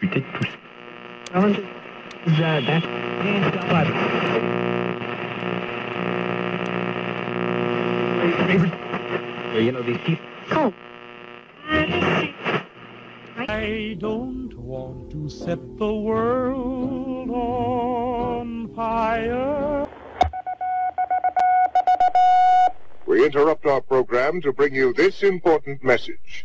discuter tout ça. You know, these people. Oh. I don't want to set the world on fire. We interrupt our program to bring you this important message.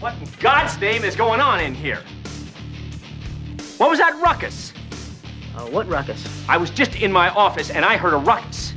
What in God's name is going on in here? What was that ruckus? Uh, what ruckus? I was just in my office and I heard a ruckus.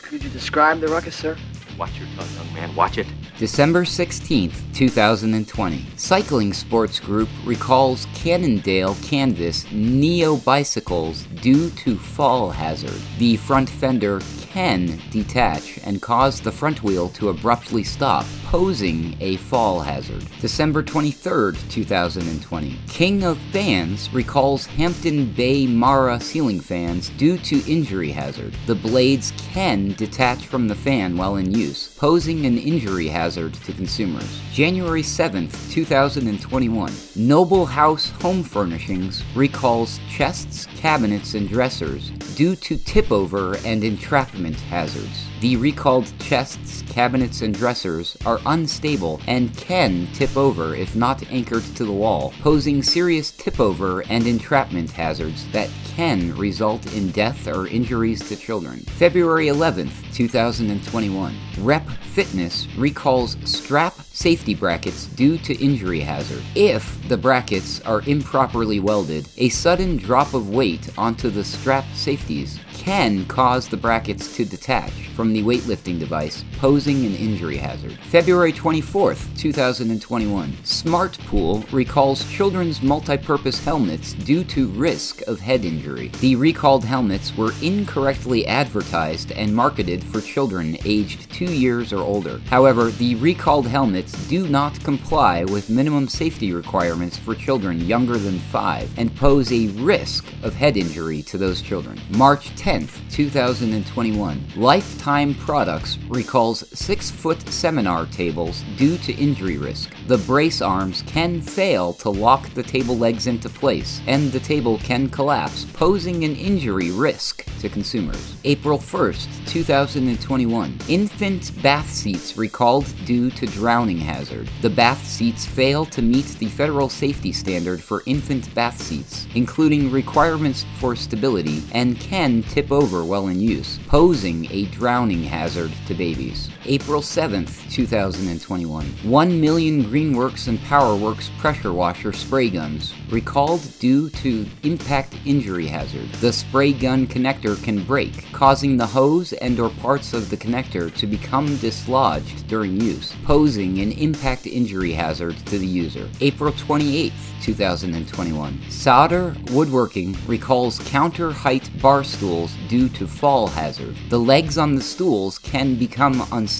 Could you describe the ruckus, sir? Watch your tongue, young man. Watch it. December 16th, 2020. Cycling Sports Group recalls Cannondale canvas Neo bicycles due to fall hazard. The front fender can detach and cause the front wheel to abruptly stop, posing a fall hazard. December 23, 2020. King of Fans recalls Hampton Bay Mara ceiling fans due to injury hazard. The blades can detach from the fan while in use, posing an injury hazard to consumers. January 7, 2021. Noble House Home Furnishings recalls chests, cabinets, and dressers due to tip over and entrapment hazards. The recalled chests, cabinets, and dressers are unstable and can tip over if not anchored to the wall, posing serious tip over and entrapment hazards that can result in death or injuries to children. February 11th, 2021. Rep Fitness recalls strap safety brackets due to injury hazard. If the brackets are improperly welded, a sudden drop of weight onto the strap safeties can cause the brackets to detach from the weightlifting device, posing an injury hazard. February 24th, 2021. Smartpool recalls children's multi-purpose helmets due to risk of head injury. The recalled helmets were incorrectly advertised and marketed for children aged 2 years or older. However, the recalled helmets do not comply with minimum safety requirements for children younger than 5 and pose a risk of head injury to those children. March 10th, 2021. Lifetime Products recalls 6 foot seminar tables due to injury risk. The brace arms can fail to lock the table legs into place, and the table can collapse, posing an injury risk to consumers. April 1st, 2021. Infant bath seats recalled due to drowning hazard. The bath seats fail to meet the federal safety standard for infant bath seats, including requirements for stability, and can tip over while in use, posing a drowning hazard to babies. April 7th, 2021. 1 million Greenworks and Powerworks pressure washer spray guns recalled due to impact injury hazard. The spray gun connector can break, causing the hose and or parts of the connector to become dislodged during use, posing an impact injury hazard to the user. April 28th, 2021. Solder Woodworking recalls counter height bar stools due to fall hazard. The legs on the stools can become unstable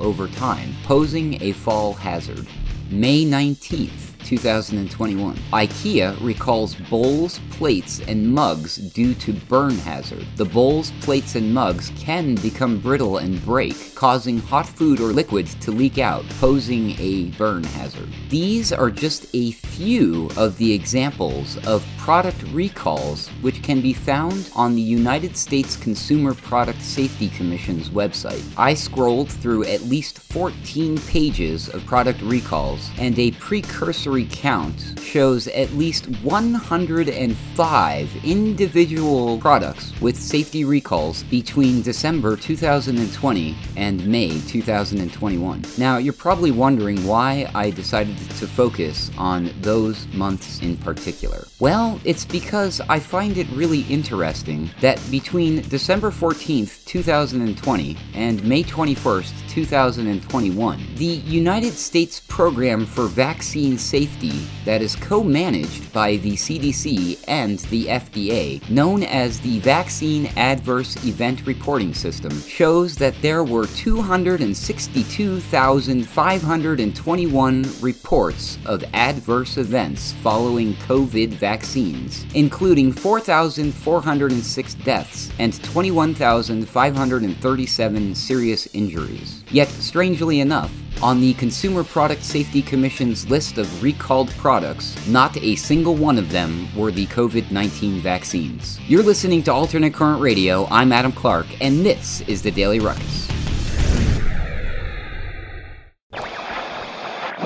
over time, posing a fall hazard. May 19th. 2021. IKEA recalls bowls, plates, and mugs due to burn hazard. The bowls, plates, and mugs can become brittle and break, causing hot food or liquids to leak out, posing a burn hazard. These are just a few of the examples of product recalls which can be found on the United States Consumer Product Safety Commission's website. I scrolled through at least 14 pages of product recalls, and a precursor cursory count shows at least 105 individual products with safety recalls between December 2020 and May 2021. Now, you're probably wondering why I decided to focus on those months in particular. Well, it's because I find it really interesting that between December 14th, 2020 and May 21st, 2021, the United States Program for Vaccine Safety that is co-managed by the CDC and the FDA, known as the Vaccine Adverse Event Reporting System, shows that there were 262,521 reports of adverse events following COVID vaccines, including 4,406 deaths and 21,537 serious injuries. Yet, strangely enough, on the Consumer Product Safety Commission's list of recalled products, not a single one of them were the COVID 19 vaccines. You're listening to Alternate Current Radio. I'm Adam Clark, and this is the Daily Ruckus.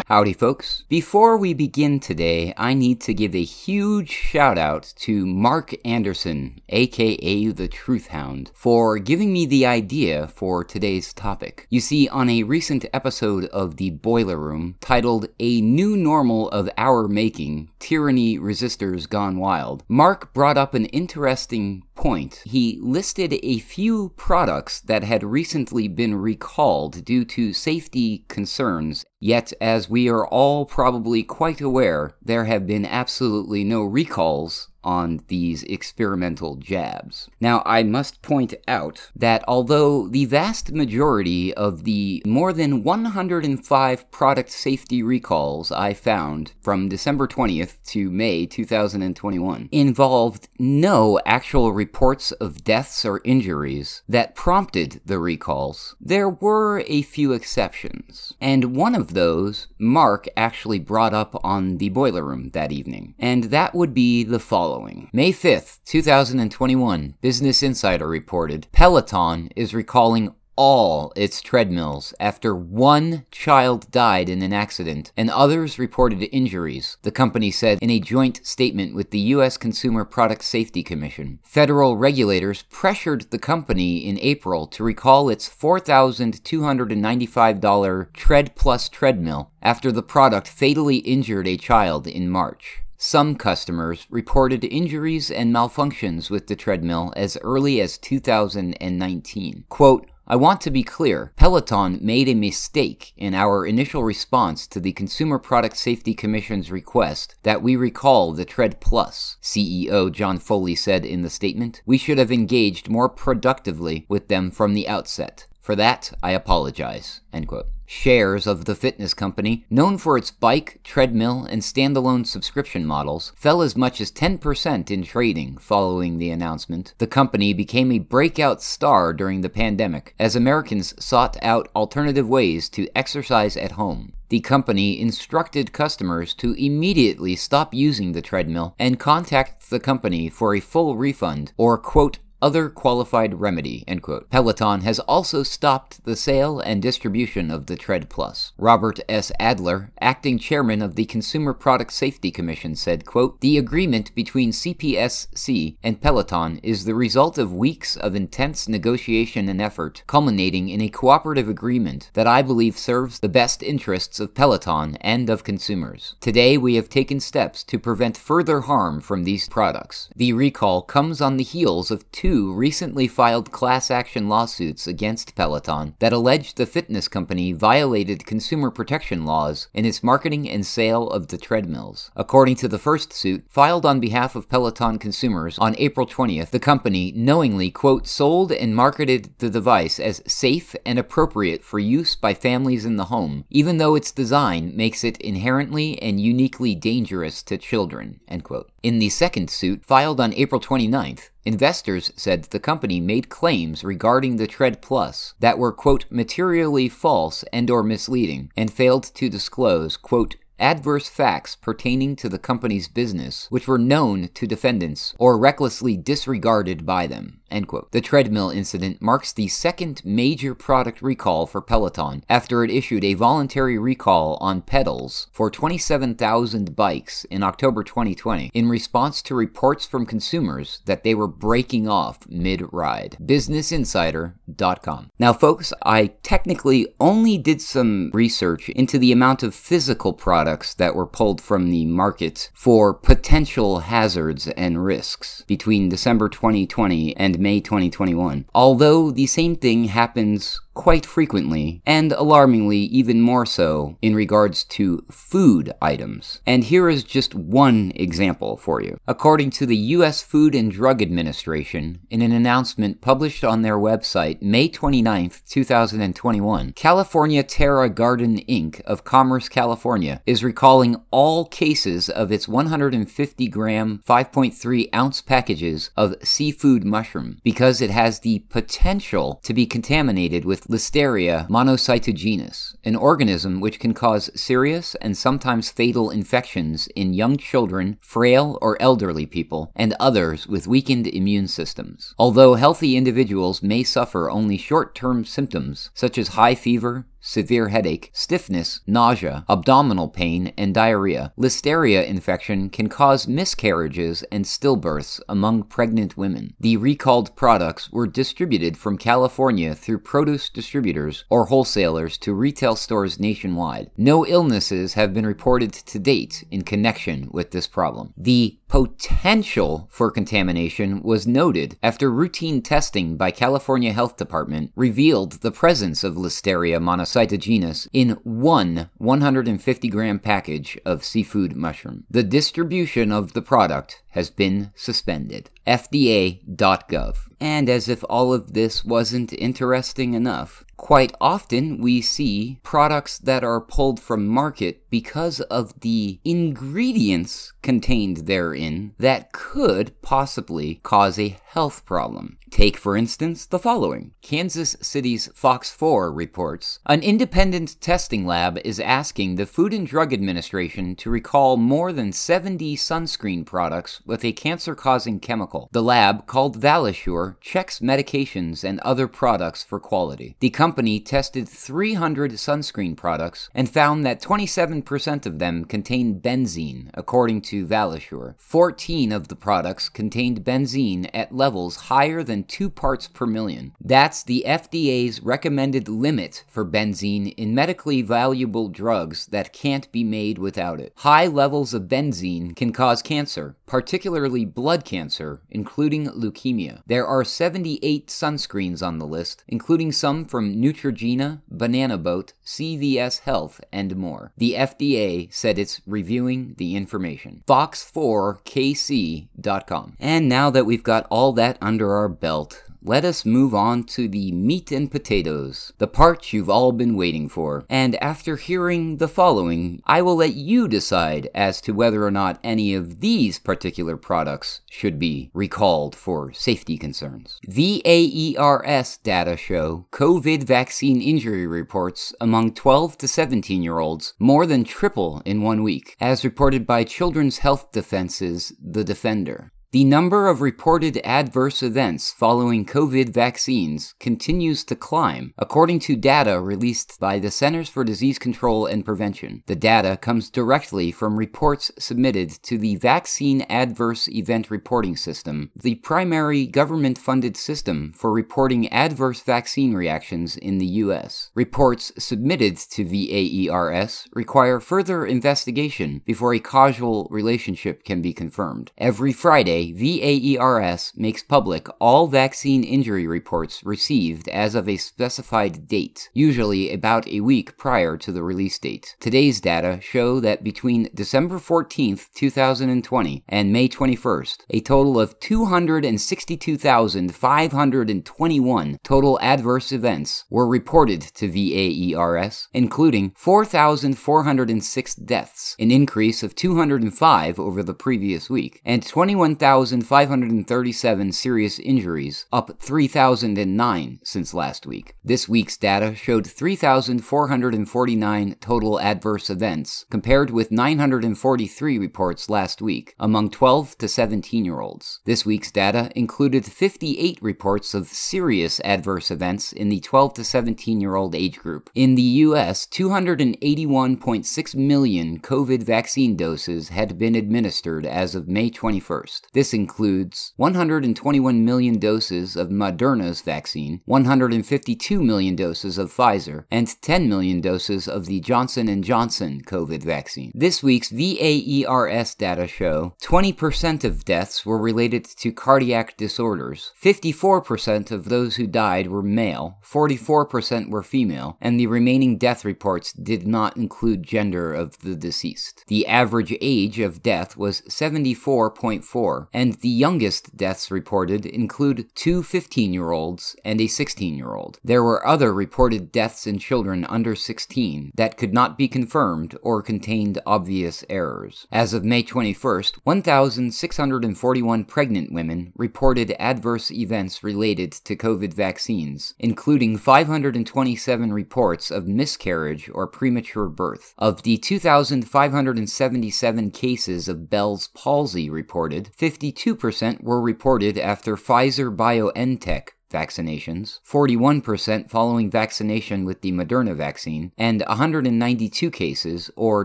Howdy, folks. Before we begin today, I need to give a huge shout out to Mark Anderson, aka the Truth Hound, for giving me the idea for today's topic. You see, on a recent episode of The Boiler Room, titled A New Normal of Our Making Tyranny Resistors Gone Wild, Mark brought up an interesting point. He listed a few products that had recently been recalled due to safety concerns Yet, as we are all probably quite aware, there have been absolutely no recalls on these experimental jabs. Now, I must point out that although the vast majority of the more than 105 product safety recalls I found from December 20th to May 2021 involved no actual reports of deaths or injuries that prompted the recalls, there were a few exceptions. And one of those, Mark actually brought up on the boiler room that evening, and that would be the following following. May 5th, 2021, Business Insider reported Peloton is recalling all its treadmills after one child died in an accident and others reported injuries, the company said in a joint statement with the U.S. Consumer Product Safety Commission. Federal regulators pressured the company in April to recall its $4,295 Tread Plus treadmill after the product fatally injured a child in March. Some customers reported injuries and malfunctions with the treadmill as early as 2019. Quote, I want to be clear. Peloton made a mistake in our initial response to the Consumer Product Safety Commission's request that we recall the Tread Plus, CEO John Foley said in the statement. We should have engaged more productively with them from the outset. For that, I apologize. End quote. Shares of the fitness company, known for its bike, treadmill, and standalone subscription models, fell as much as 10% in trading following the announcement. The company became a breakout star during the pandemic as Americans sought out alternative ways to exercise at home. The company instructed customers to immediately stop using the treadmill and contact the company for a full refund or, quote, other qualified remedy, end quote. Peloton has also stopped the sale and distribution of the Tread Plus. Robert S. Adler, acting chairman of the Consumer Product Safety Commission, said, quote, The agreement between CPSC and Peloton is the result of weeks of intense negotiation and effort, culminating in a cooperative agreement that I believe serves the best interests of Peloton and of consumers. Today, we have taken steps to prevent further harm from these products. The recall comes on the heels of two two recently filed class action lawsuits against Peloton that alleged the fitness company violated consumer protection laws in its marketing and sale of the treadmills. According to the first suit, filed on behalf of Peloton consumers on April 20th, the company knowingly, quote, sold and marketed the device as safe and appropriate for use by families in the home, even though its design makes it inherently and uniquely dangerous to children, end quote. In the second suit, filed on April 29th, investors said the company made claims regarding the Tread Plus that were, quote, materially false and or misleading, and failed to disclose, quote, adverse facts pertaining to the company's business which were known to defendants or recklessly disregarded by them. End quote. The treadmill incident marks the second major product recall for Peloton after it issued a voluntary recall on pedals for 27,000 bikes in October 2020 in response to reports from consumers that they were breaking off mid ride. BusinessInsider.com. Now, folks, I technically only did some research into the amount of physical products that were pulled from the market for potential hazards and risks between December 2020 and May 2021. Although the same thing happens quite frequently, and alarmingly even more so in regards to food items. And here is just one example for you. According to the U.S. Food and Drug Administration, in an announcement published on their website May 29, 2021, California Terra Garden Inc. of Commerce, California is recalling all cases of its 150 gram, 5.3 ounce packages of seafood mushroom because it has the potential to be contaminated with Listeria monocytogenes, an organism which can cause serious and sometimes fatal infections in young children, frail or elderly people, and others with weakened immune systems. Although healthy individuals may suffer only short term symptoms such as high fever, severe headache, stiffness, nausea, abdominal pain, and diarrhea. Listeria infection can cause miscarriages and stillbirths among pregnant women. The recalled products were distributed from California through produce distributors or wholesalers to retail stores nationwide. No illnesses have been reported to date in connection with this problem. The potential for contamination was noted after routine testing by California Health Department revealed the presence of Listeria monocytogenes in one 150 gram package of seafood mushroom. The distribution of the product has been suspended. FDA.gov. And as if all of this wasn't interesting enough, quite often we see products that are pulled from market because of the ingredients contained therein that could possibly cause a health problem. Take, for instance, the following Kansas City's Fox 4 reports An independent testing lab is asking the Food and Drug Administration to recall more than 70 sunscreen products with a cancer causing chemical. The lab, called Valisure, checks medications and other products for quality. The company tested 300 sunscreen products and found that 27% of them contained benzene, according to Valisure. 14 of the products contained benzene at levels higher than 2 parts per million. That's the FDA's recommended limit for benzene in medically valuable drugs that can't be made without it. High levels of benzene can cause cancer, particularly blood cancer, including leukemia. There are 78 sunscreens on the list, including some from Neutrogena, Banana Boat, CVS Health, and more. The FDA said it's reviewing the information. Fox4kc.com. And now that we've got all that under our belt, let us move on to the meat and potatoes, the part you've all been waiting for. And after hearing the following, I will let you decide as to whether or not any of these particular products should be recalled for safety concerns. VAERS data show COVID vaccine injury reports among 12 to 17 year olds more than triple in one week, as reported by Children's Health Defense's The Defender. The number of reported adverse events following COVID vaccines continues to climb, according to data released by the Centers for Disease Control and Prevention. The data comes directly from reports submitted to the Vaccine Adverse Event Reporting System, the primary government funded system for reporting adverse vaccine reactions in the U.S. Reports submitted to VAERS require further investigation before a causal relationship can be confirmed. Every Friday, VAERS makes public all vaccine injury reports received as of a specified date, usually about a week prior to the release date. Today's data show that between December 14, 2020 and May 21st, a total of 262,521 total adverse events were reported to VAERS, including 4,406 deaths, an increase of 205 over the previous week, and 21,000 1,537 serious injuries, up 3,009 since last week. This week's data showed 3,449 total adverse events, compared with 943 reports last week among 12 to 17 year olds. This week's data included 58 reports of serious adverse events in the 12 to 17 year old age group. In the US, 281.6 million COVID vaccine doses had been administered as of May 21st. This includes 121 million doses of Moderna's vaccine, 152 million doses of Pfizer, and 10 million doses of the Johnson & Johnson COVID vaccine. This week's VAERS data show 20% of deaths were related to cardiac disorders, 54% of those who died were male, 44% were female, and the remaining death reports did not include gender of the deceased. The average age of death was 74.4, and the youngest deaths reported include two 15 year olds and a 16 year old. There were other reported deaths in children under 16 that could not be confirmed or contained obvious errors. As of May 21st, 1,641 pregnant women reported adverse events related to COVID vaccines, including 527 reports of miscarriage or premature birth. Of the 2,577 cases of Bell's palsy reported, 52% were reported after Pfizer BioNTech vaccinations, 41% following vaccination with the Moderna vaccine, and 192 cases, or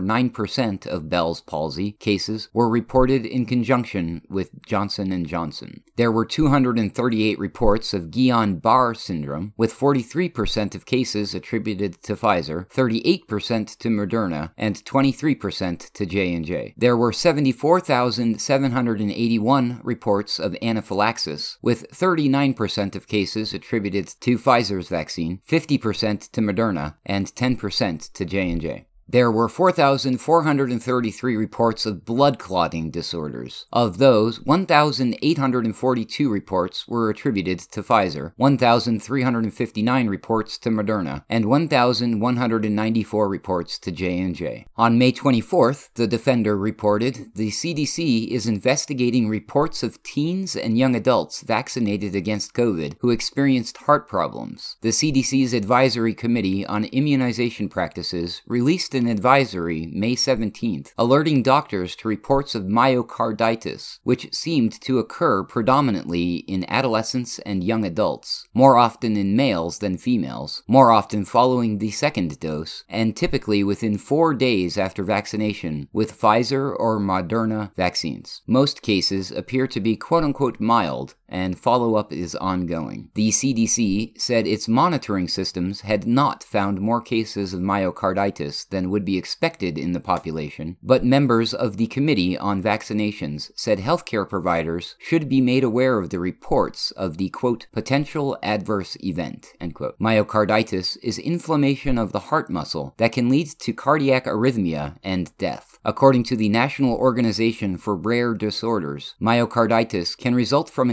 9% of Bell's palsy cases, were reported in conjunction with Johnson & Johnson. There were 238 reports of Guillain-Barré syndrome, with 43% of cases attributed to Pfizer, 38% to Moderna, and 23% to J&J. There were 74,781 reports of anaphylaxis, with 39% of cases attributed to Pfizer's vaccine, 50% to Moderna, and 10% to J&J. There were 4,433 reports of blood clotting disorders. Of those, 1,842 reports were attributed to Pfizer, 1,359 reports to Moderna, and 1,194 reports to J&J. On May 24th, the Defender reported the CDC is investigating reports of teens and young adults vaccinated against COVID who experienced heart problems. The CDC's Advisory Committee on Immunization Practices released an advisory May 17th, alerting doctors to reports of myocarditis, which seemed to occur predominantly in adolescents and young adults, more often in males than females, more often following the second dose, and typically within four days after vaccination with Pfizer or Moderna vaccines. Most cases appear to be quote unquote mild, and follow up is ongoing. The CDC said its monitoring systems had not found more cases of myocarditis than would be expected in the population, but members of the Committee on Vaccinations said healthcare providers should be made aware of the reports of the quote potential adverse event end quote. Myocarditis is inflammation of the heart muscle that can lead to cardiac arrhythmia and death. According to the National Organization for Rare Disorders, myocarditis can result from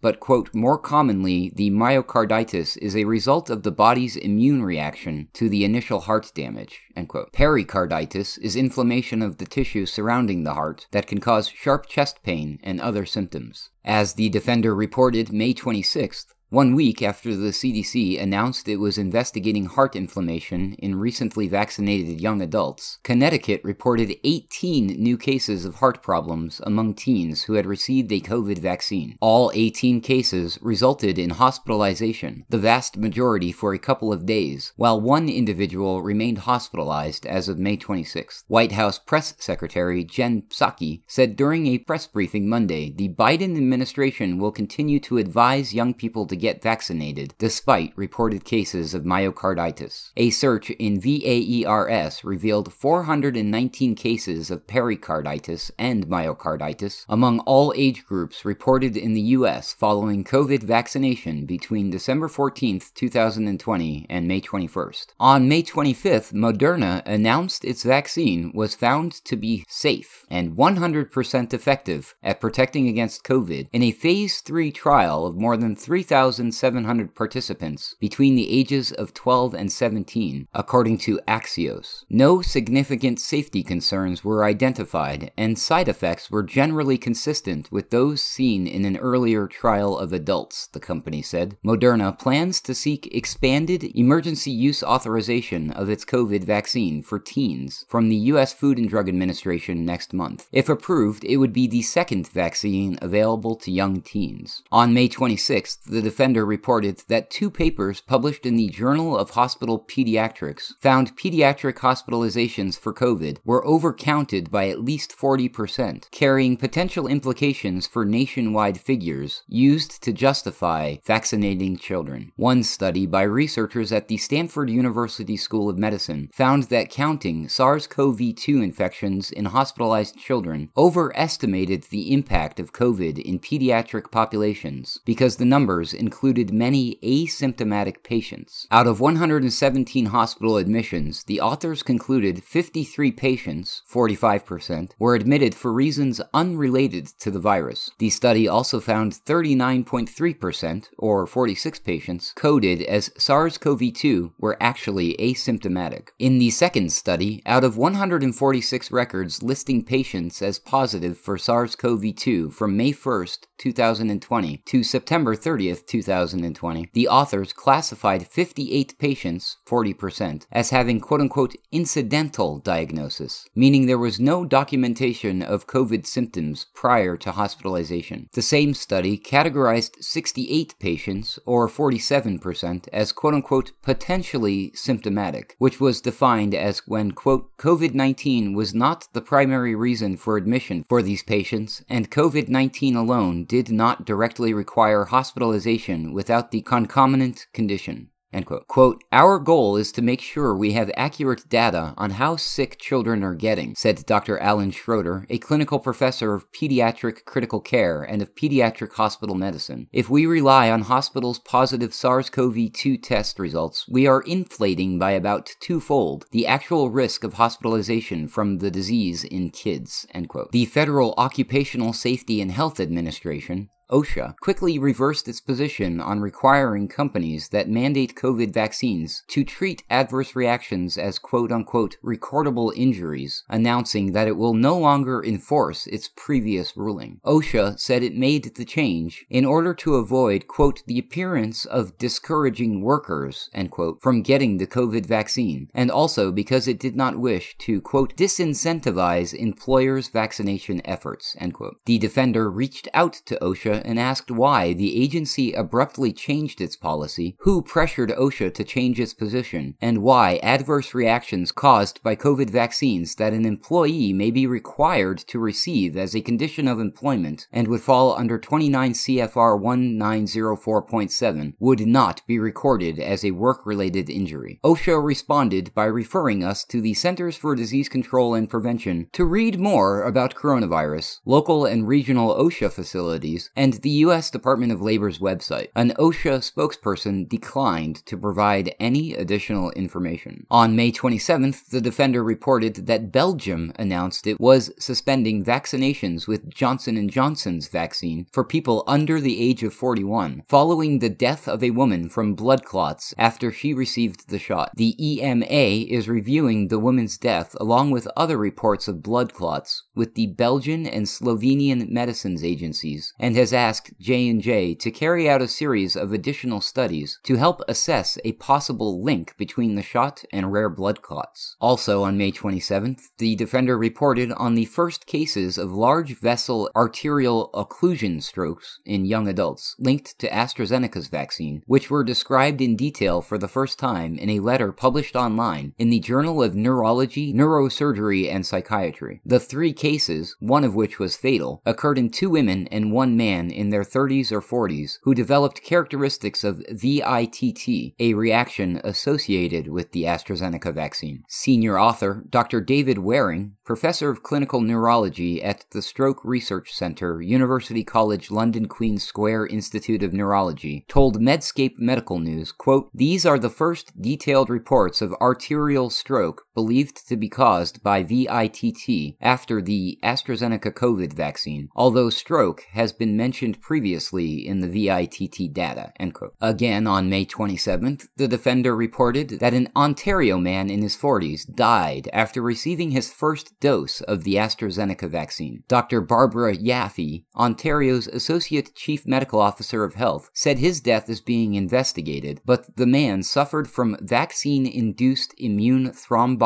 but quote more commonly the myocarditis is a result of the body's immune reaction to the initial heart damage end quote. Pericarditis is inflammation of the tissue surrounding the heart that can cause sharp chest pain and other symptoms. As the Defender reported May 26th, one week after the CDC announced it was investigating heart inflammation in recently vaccinated young adults, Connecticut reported 18 new cases of heart problems among teens who had received a COVID vaccine. All 18 cases resulted in hospitalization, the vast majority for a couple of days, while one individual remained hospitalized as of May 26. White House Press Secretary Jen Psaki said during a press briefing Monday the Biden administration will continue to advise young people to get vaccinated, despite reported cases of myocarditis. A search in VAERS revealed 419 cases of pericarditis and myocarditis among all age groups reported in the U.S. following COVID vaccination between December 14, 2020 and May 21st. On May 25th, Moderna announced its vaccine was found to be safe and 100% effective at protecting against COVID in a phase 3 trial of more than 3,000 2,700 participants between the ages of 12 and 17, according to Axios. No significant safety concerns were identified, and side effects were generally consistent with those seen in an earlier trial of adults, the company said. Moderna plans to seek expanded emergency use authorization of its COVID vaccine for teens from the U.S. Food and Drug Administration next month. If approved, it would be the second vaccine available to young teens. On May 26th, the Defender reported that two papers published in the Journal of Hospital Pediatrics found pediatric hospitalizations for COVID were overcounted by at least 40%, carrying potential implications for nationwide figures used to justify vaccinating children. One study by researchers at the Stanford University School of Medicine found that counting SARS CoV 2 infections in hospitalized children overestimated the impact of COVID in pediatric populations because the numbers included many asymptomatic patients. Out of 117 hospital admissions, the authors concluded 53 patients, 45%, were admitted for reasons unrelated to the virus. The study also found 39.3%, or 46 patients, coded as SARS CoV 2 were actually asymptomatic. In the second study, out of 146 records listing patients as positive for SARS CoV 2 from May 1st, 2020 to September 30th, 2020, the authors classified 58 patients, 40%, as having quote unquote incidental diagnosis, meaning there was no documentation of COVID symptoms prior to hospitalization. The same study categorized 68 patients, or 47%, as quote unquote potentially symptomatic, which was defined as when quote COVID 19 was not the primary reason for admission for these patients, and COVID 19 alone did not directly require hospitalization without the concomitant condition. Quote. Our goal is to make sure we have accurate data on how sick children are getting, said Dr. Alan Schroeder, a clinical professor of pediatric critical care and of pediatric hospital medicine. If we rely on hospitals' positive SARS CoV 2 test results, we are inflating by about twofold the actual risk of hospitalization from the disease in kids. The Federal Occupational Safety and Health Administration, OSHA quickly reversed its position on requiring companies that mandate COVID vaccines to treat adverse reactions as quote unquote recordable injuries, announcing that it will no longer enforce its previous ruling. OSHA said it made the change in order to avoid quote the appearance of discouraging workers end quote from getting the COVID vaccine, and also because it did not wish to quote disincentivize employers' vaccination efforts end quote. The defender reached out to OSHA and asked why the agency abruptly changed its policy, who pressured OSHA to change its position, and why adverse reactions caused by COVID vaccines that an employee may be required to receive as a condition of employment and would fall under 29 CFR 1904.7 would not be recorded as a work related injury. OSHA responded by referring us to the Centers for Disease Control and Prevention to read more about coronavirus, local and regional OSHA facilities, and the U.S. Department of Labor's website. An OSHA spokesperson declined to provide any additional information. On May 27th, the Defender reported that Belgium announced it was suspending vaccinations with Johnson & Johnson's vaccine for people under the age of 41, following the death of a woman from blood clots after she received the shot. The EMA is reviewing the woman's death along with other reports of blood clots with the Belgian and Slovenian medicines agencies and has asked J&J to carry out a series of additional studies to help assess a possible link between the shot and rare blood clots. Also on May 27th, the defender reported on the first cases of large vessel arterial occlusion strokes in young adults linked to AstraZeneca's vaccine, which were described in detail for the first time in a letter published online in the Journal of Neurology, Neurosurgery, and Psychiatry. The three cases, one of which was fatal, occurred in two women and one man in their 30s or 40s who developed characteristics of VITT, a reaction associated with the AstraZeneca vaccine. Senior author Dr. David Werring, professor of clinical neurology at the Stroke Research Center, University College London Queen Square Institute of Neurology, told Medscape Medical News, quote, "These are the first detailed reports of arterial stroke believed to be caused by VITT after the AstraZeneca COVID vaccine, although stroke has been mentioned previously in the VITT data. Again, on May 27th, the defender reported that an Ontario man in his 40s died after receiving his first dose of the AstraZeneca vaccine. Dr. Barbara Yaffe, Ontario's Associate Chief Medical Officer of Health, said his death is being investigated, but the man suffered from vaccine induced immune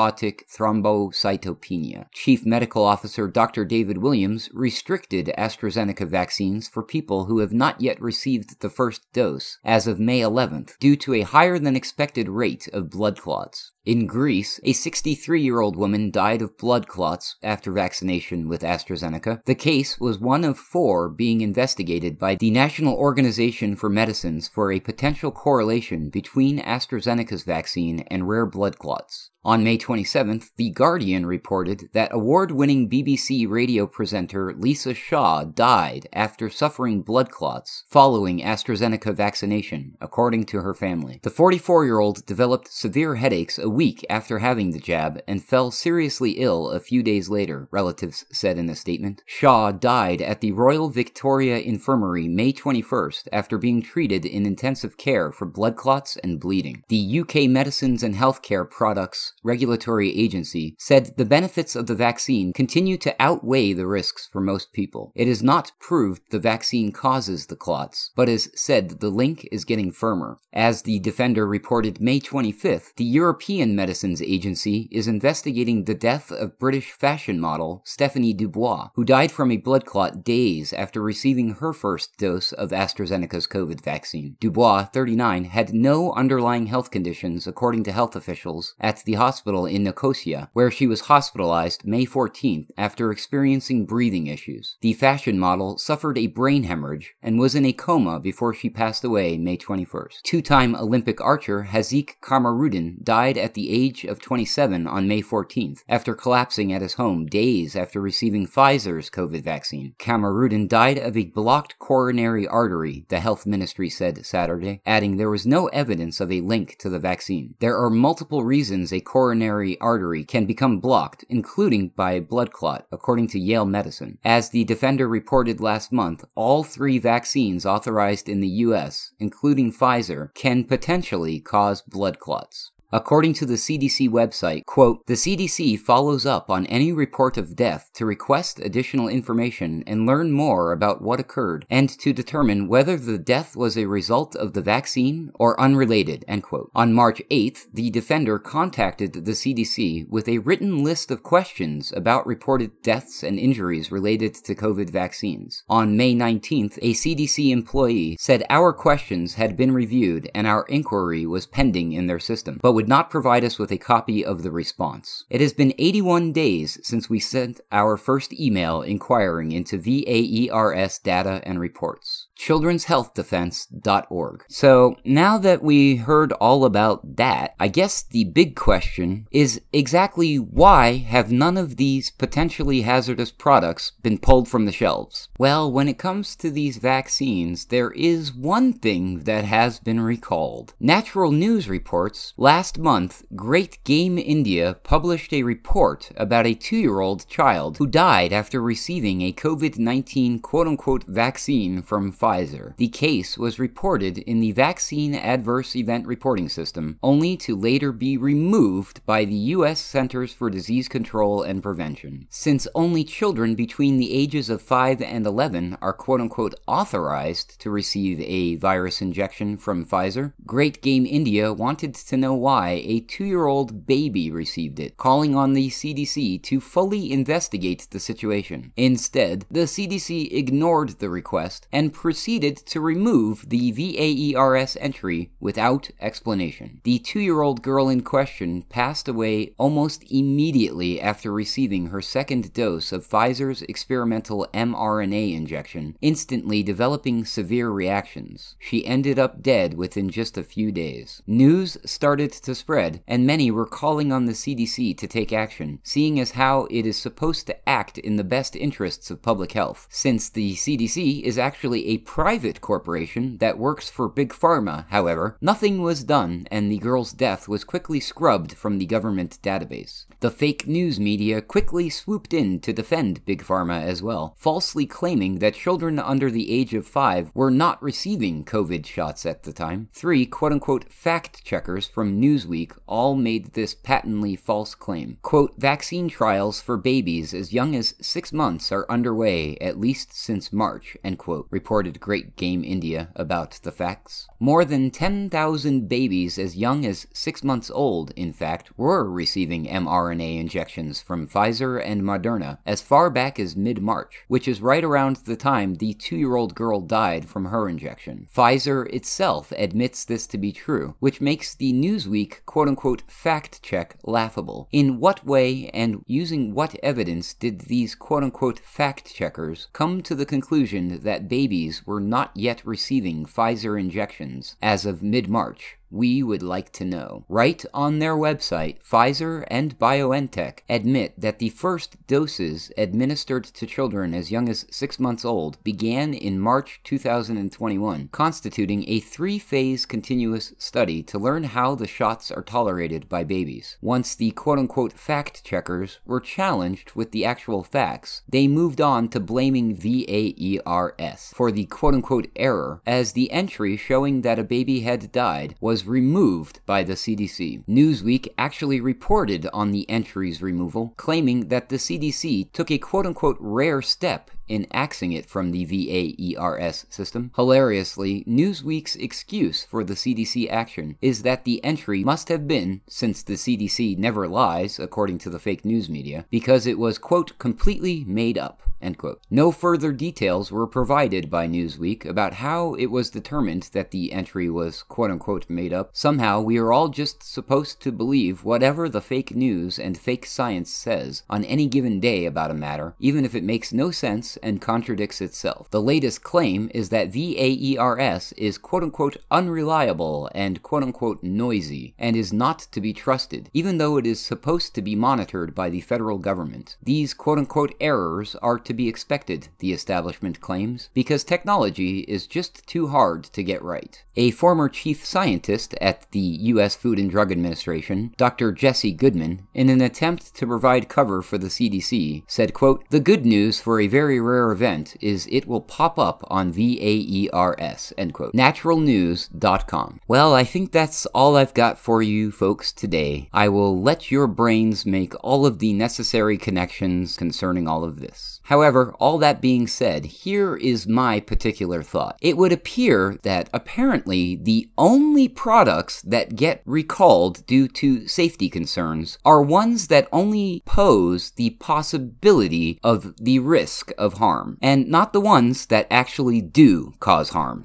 thrombotic thrombocytopenia. Chief Medical Officer Dr. David Williams restricted AstraZeneca vaccines for people who have not yet received the first dose as of May 11th due to a higher than expected rate of blood clots. In Greece, a 63 year old woman died of blood clots after vaccination with AstraZeneca. The case was one of four being investigated by the National Organization for Medicines for a potential correlation between AstraZeneca's vaccine and rare blood clots. On May 27th, The Guardian reported that award winning BBC radio presenter Lisa Shaw died after suffering blood clots following AstraZeneca vaccination, according to her family. The 44 year old developed severe headaches a week after having the jab and fell seriously ill a few days later, relatives said in a statement. Shaw died at the Royal Victoria Infirmary May 21st after being treated in intensive care for blood clots and bleeding. The UK Medicines and Healthcare Products regulatory agency, said the benefits of the vaccine continue to outweigh the risks for most people. It is not proved the vaccine causes the clots, but is said the link is getting firmer. As the Defender reported May 25th, the European Medicines Agency is investigating the death of British fashion model Stephanie Dubois, who died from a blood clot days after receiving her first dose of AstraZeneca's COVID vaccine. Dubois, 39, had no underlying health conditions according to health officials at the hospital in Nicosia, where she was hospitalized May 14th after experiencing breathing issues. The fashion model suffered a brain hemorrhage and was in a coma before she passed away May 21st. Two time Olympic archer Haziq Kamaruddin died at the age of 27 on May 14th after collapsing at his home days after receiving Pfizer's COVID vaccine. Kamaruddin died of a blocked coronary artery, the health ministry said Saturday, adding there was no evidence of a link to the vaccine. There are multiple reasons a coronary artery can become blocked, including by a blood clot, according to Yale Medicine. As the Defender reported last month, all three vaccines authorized in the US, including Pfizer, can potentially cause blood clots. According to the CDC website, quote, the CDC follows up on any report of death to request additional information and learn more about what occurred and to determine whether the death was a result of the vaccine or unrelated, end quote. On March 8th, the defender contacted the CDC with a written list of questions about reported deaths and injuries related to COVID vaccines. On May 19th, a CDC employee said our questions had been reviewed and our inquiry was pending in their system, but would not provide us with a copy of the response. It has been 81 days since we sent our first email inquiring into VAERS data and reports. Children'sHealthDefense.org. So now that we heard all about that, I guess the big question is exactly why have none of these potentially hazardous products been pulled from the shelves? Well, when it comes to these vaccines, there is one thing that has been recalled. Natural News reports last month, Great Game India published a report about a two year old child who died after receiving a COVID 19 quote unquote vaccine from Pfizer. The case was reported in the Vaccine Adverse Event Reporting System, only to later be removed by the U.S. Centers for Disease Control and Prevention. Since only children between the ages of 5 and 11 are quote unquote authorized to receive a virus injection from Pfizer, Great Game India wanted to know why a two year old baby received it, calling on the CDC to fully investigate the situation. Instead, the CDC ignored the request and proceeded to remove the VAERS entry without explanation. The two year old girl in question passed away almost immediately after receiving her second dose of Pfizer's experimental mRNA injection, instantly developing severe reactions. She ended up dead within just a few days. News started to spread, and many were calling on the CDC to take action, seeing as how it is supposed to act in the best interests of public health, since the CDC is actually a private corporation that works for Big Pharma, however, nothing was done and the girl's death was quickly scrubbed from the government database. The fake news media quickly swooped in to defend Big Pharma as well, falsely claiming that children under the age of 5 were not receiving COVID shots at the time. Three quote unquote fact checkers from Newsweek all made this patently false claim. Quote, vaccine trials for babies as young as six months are underway at least since March, end quote, reported Great Game India about the facts. More than 10,000 babies as young as six months old, in fact, were receiving mRNA injections from Pfizer and Moderna as far back as mid March, which is right around the time the two year old girl died from her injection. Pfizer itself admits this to be true, which makes the Newsweek quote unquote fact check laughable. In what way and using what evidence did these quote unquote fact checkers come to the conclusion that babies were not yet receiving Pfizer injections? as of mid March we would like to know. Right on their website, Pfizer and BioNTech admit that the first doses administered to children as young as six months old began in March 2021, constituting a three phase continuous study to learn how the shots are tolerated by babies. Once the quote unquote fact checkers were challenged with the actual facts, they moved on to blaming VAERS for the quote unquote error, as the entry showing that a baby had died was removed by the CDC. Newsweek actually reported on the entry's removal, claiming that the CDC took a quote unquote rare step in axing it from the VAERS system. Hilariously, Newsweek's excuse for the CDC action is that the entry must have been, since the CDC never lies, according to the fake news media, because it was, quote, completely made up. End quote. No further details were provided by Newsweek about how it was determined that the entry was quote unquote made up. Somehow, we are all just supposed to believe whatever the fake news and fake science says on any given day about a matter, even if it makes no sense and contradicts itself. The latest claim is that VAERS is quote unquote unreliable and quote unquote noisy and is not to be trusted, even though it is supposed to be monitored by the federal government. These quote unquote errors are to be expected, the establishment claims, because technology is just too hard to get right. A former chief scientist at the U.S. Food and Drug Administration, Dr. Jesse Goodman, in an attempt to provide cover for the CDC, said, quote, The good news for a very rare event is it will pop up on VAERS, end quote. Naturalnews.com. Well, I think that's all I've got for you folks today. I will let your brains make all of the necessary connections concerning all of this. However, all that being said, here is my particular thought. It would appear that apparently the only products that get recalled due to safety concerns are ones that only pose the possibility of the risk of harm, and not the ones that actually do cause harm.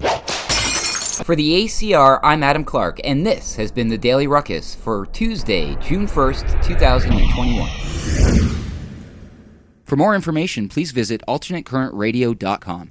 For the ACR, I'm Adam Clark, and this has been the Daily Ruckus for Tuesday, June 1st, 2021. For more information, please visit alternatecurrentradio.com.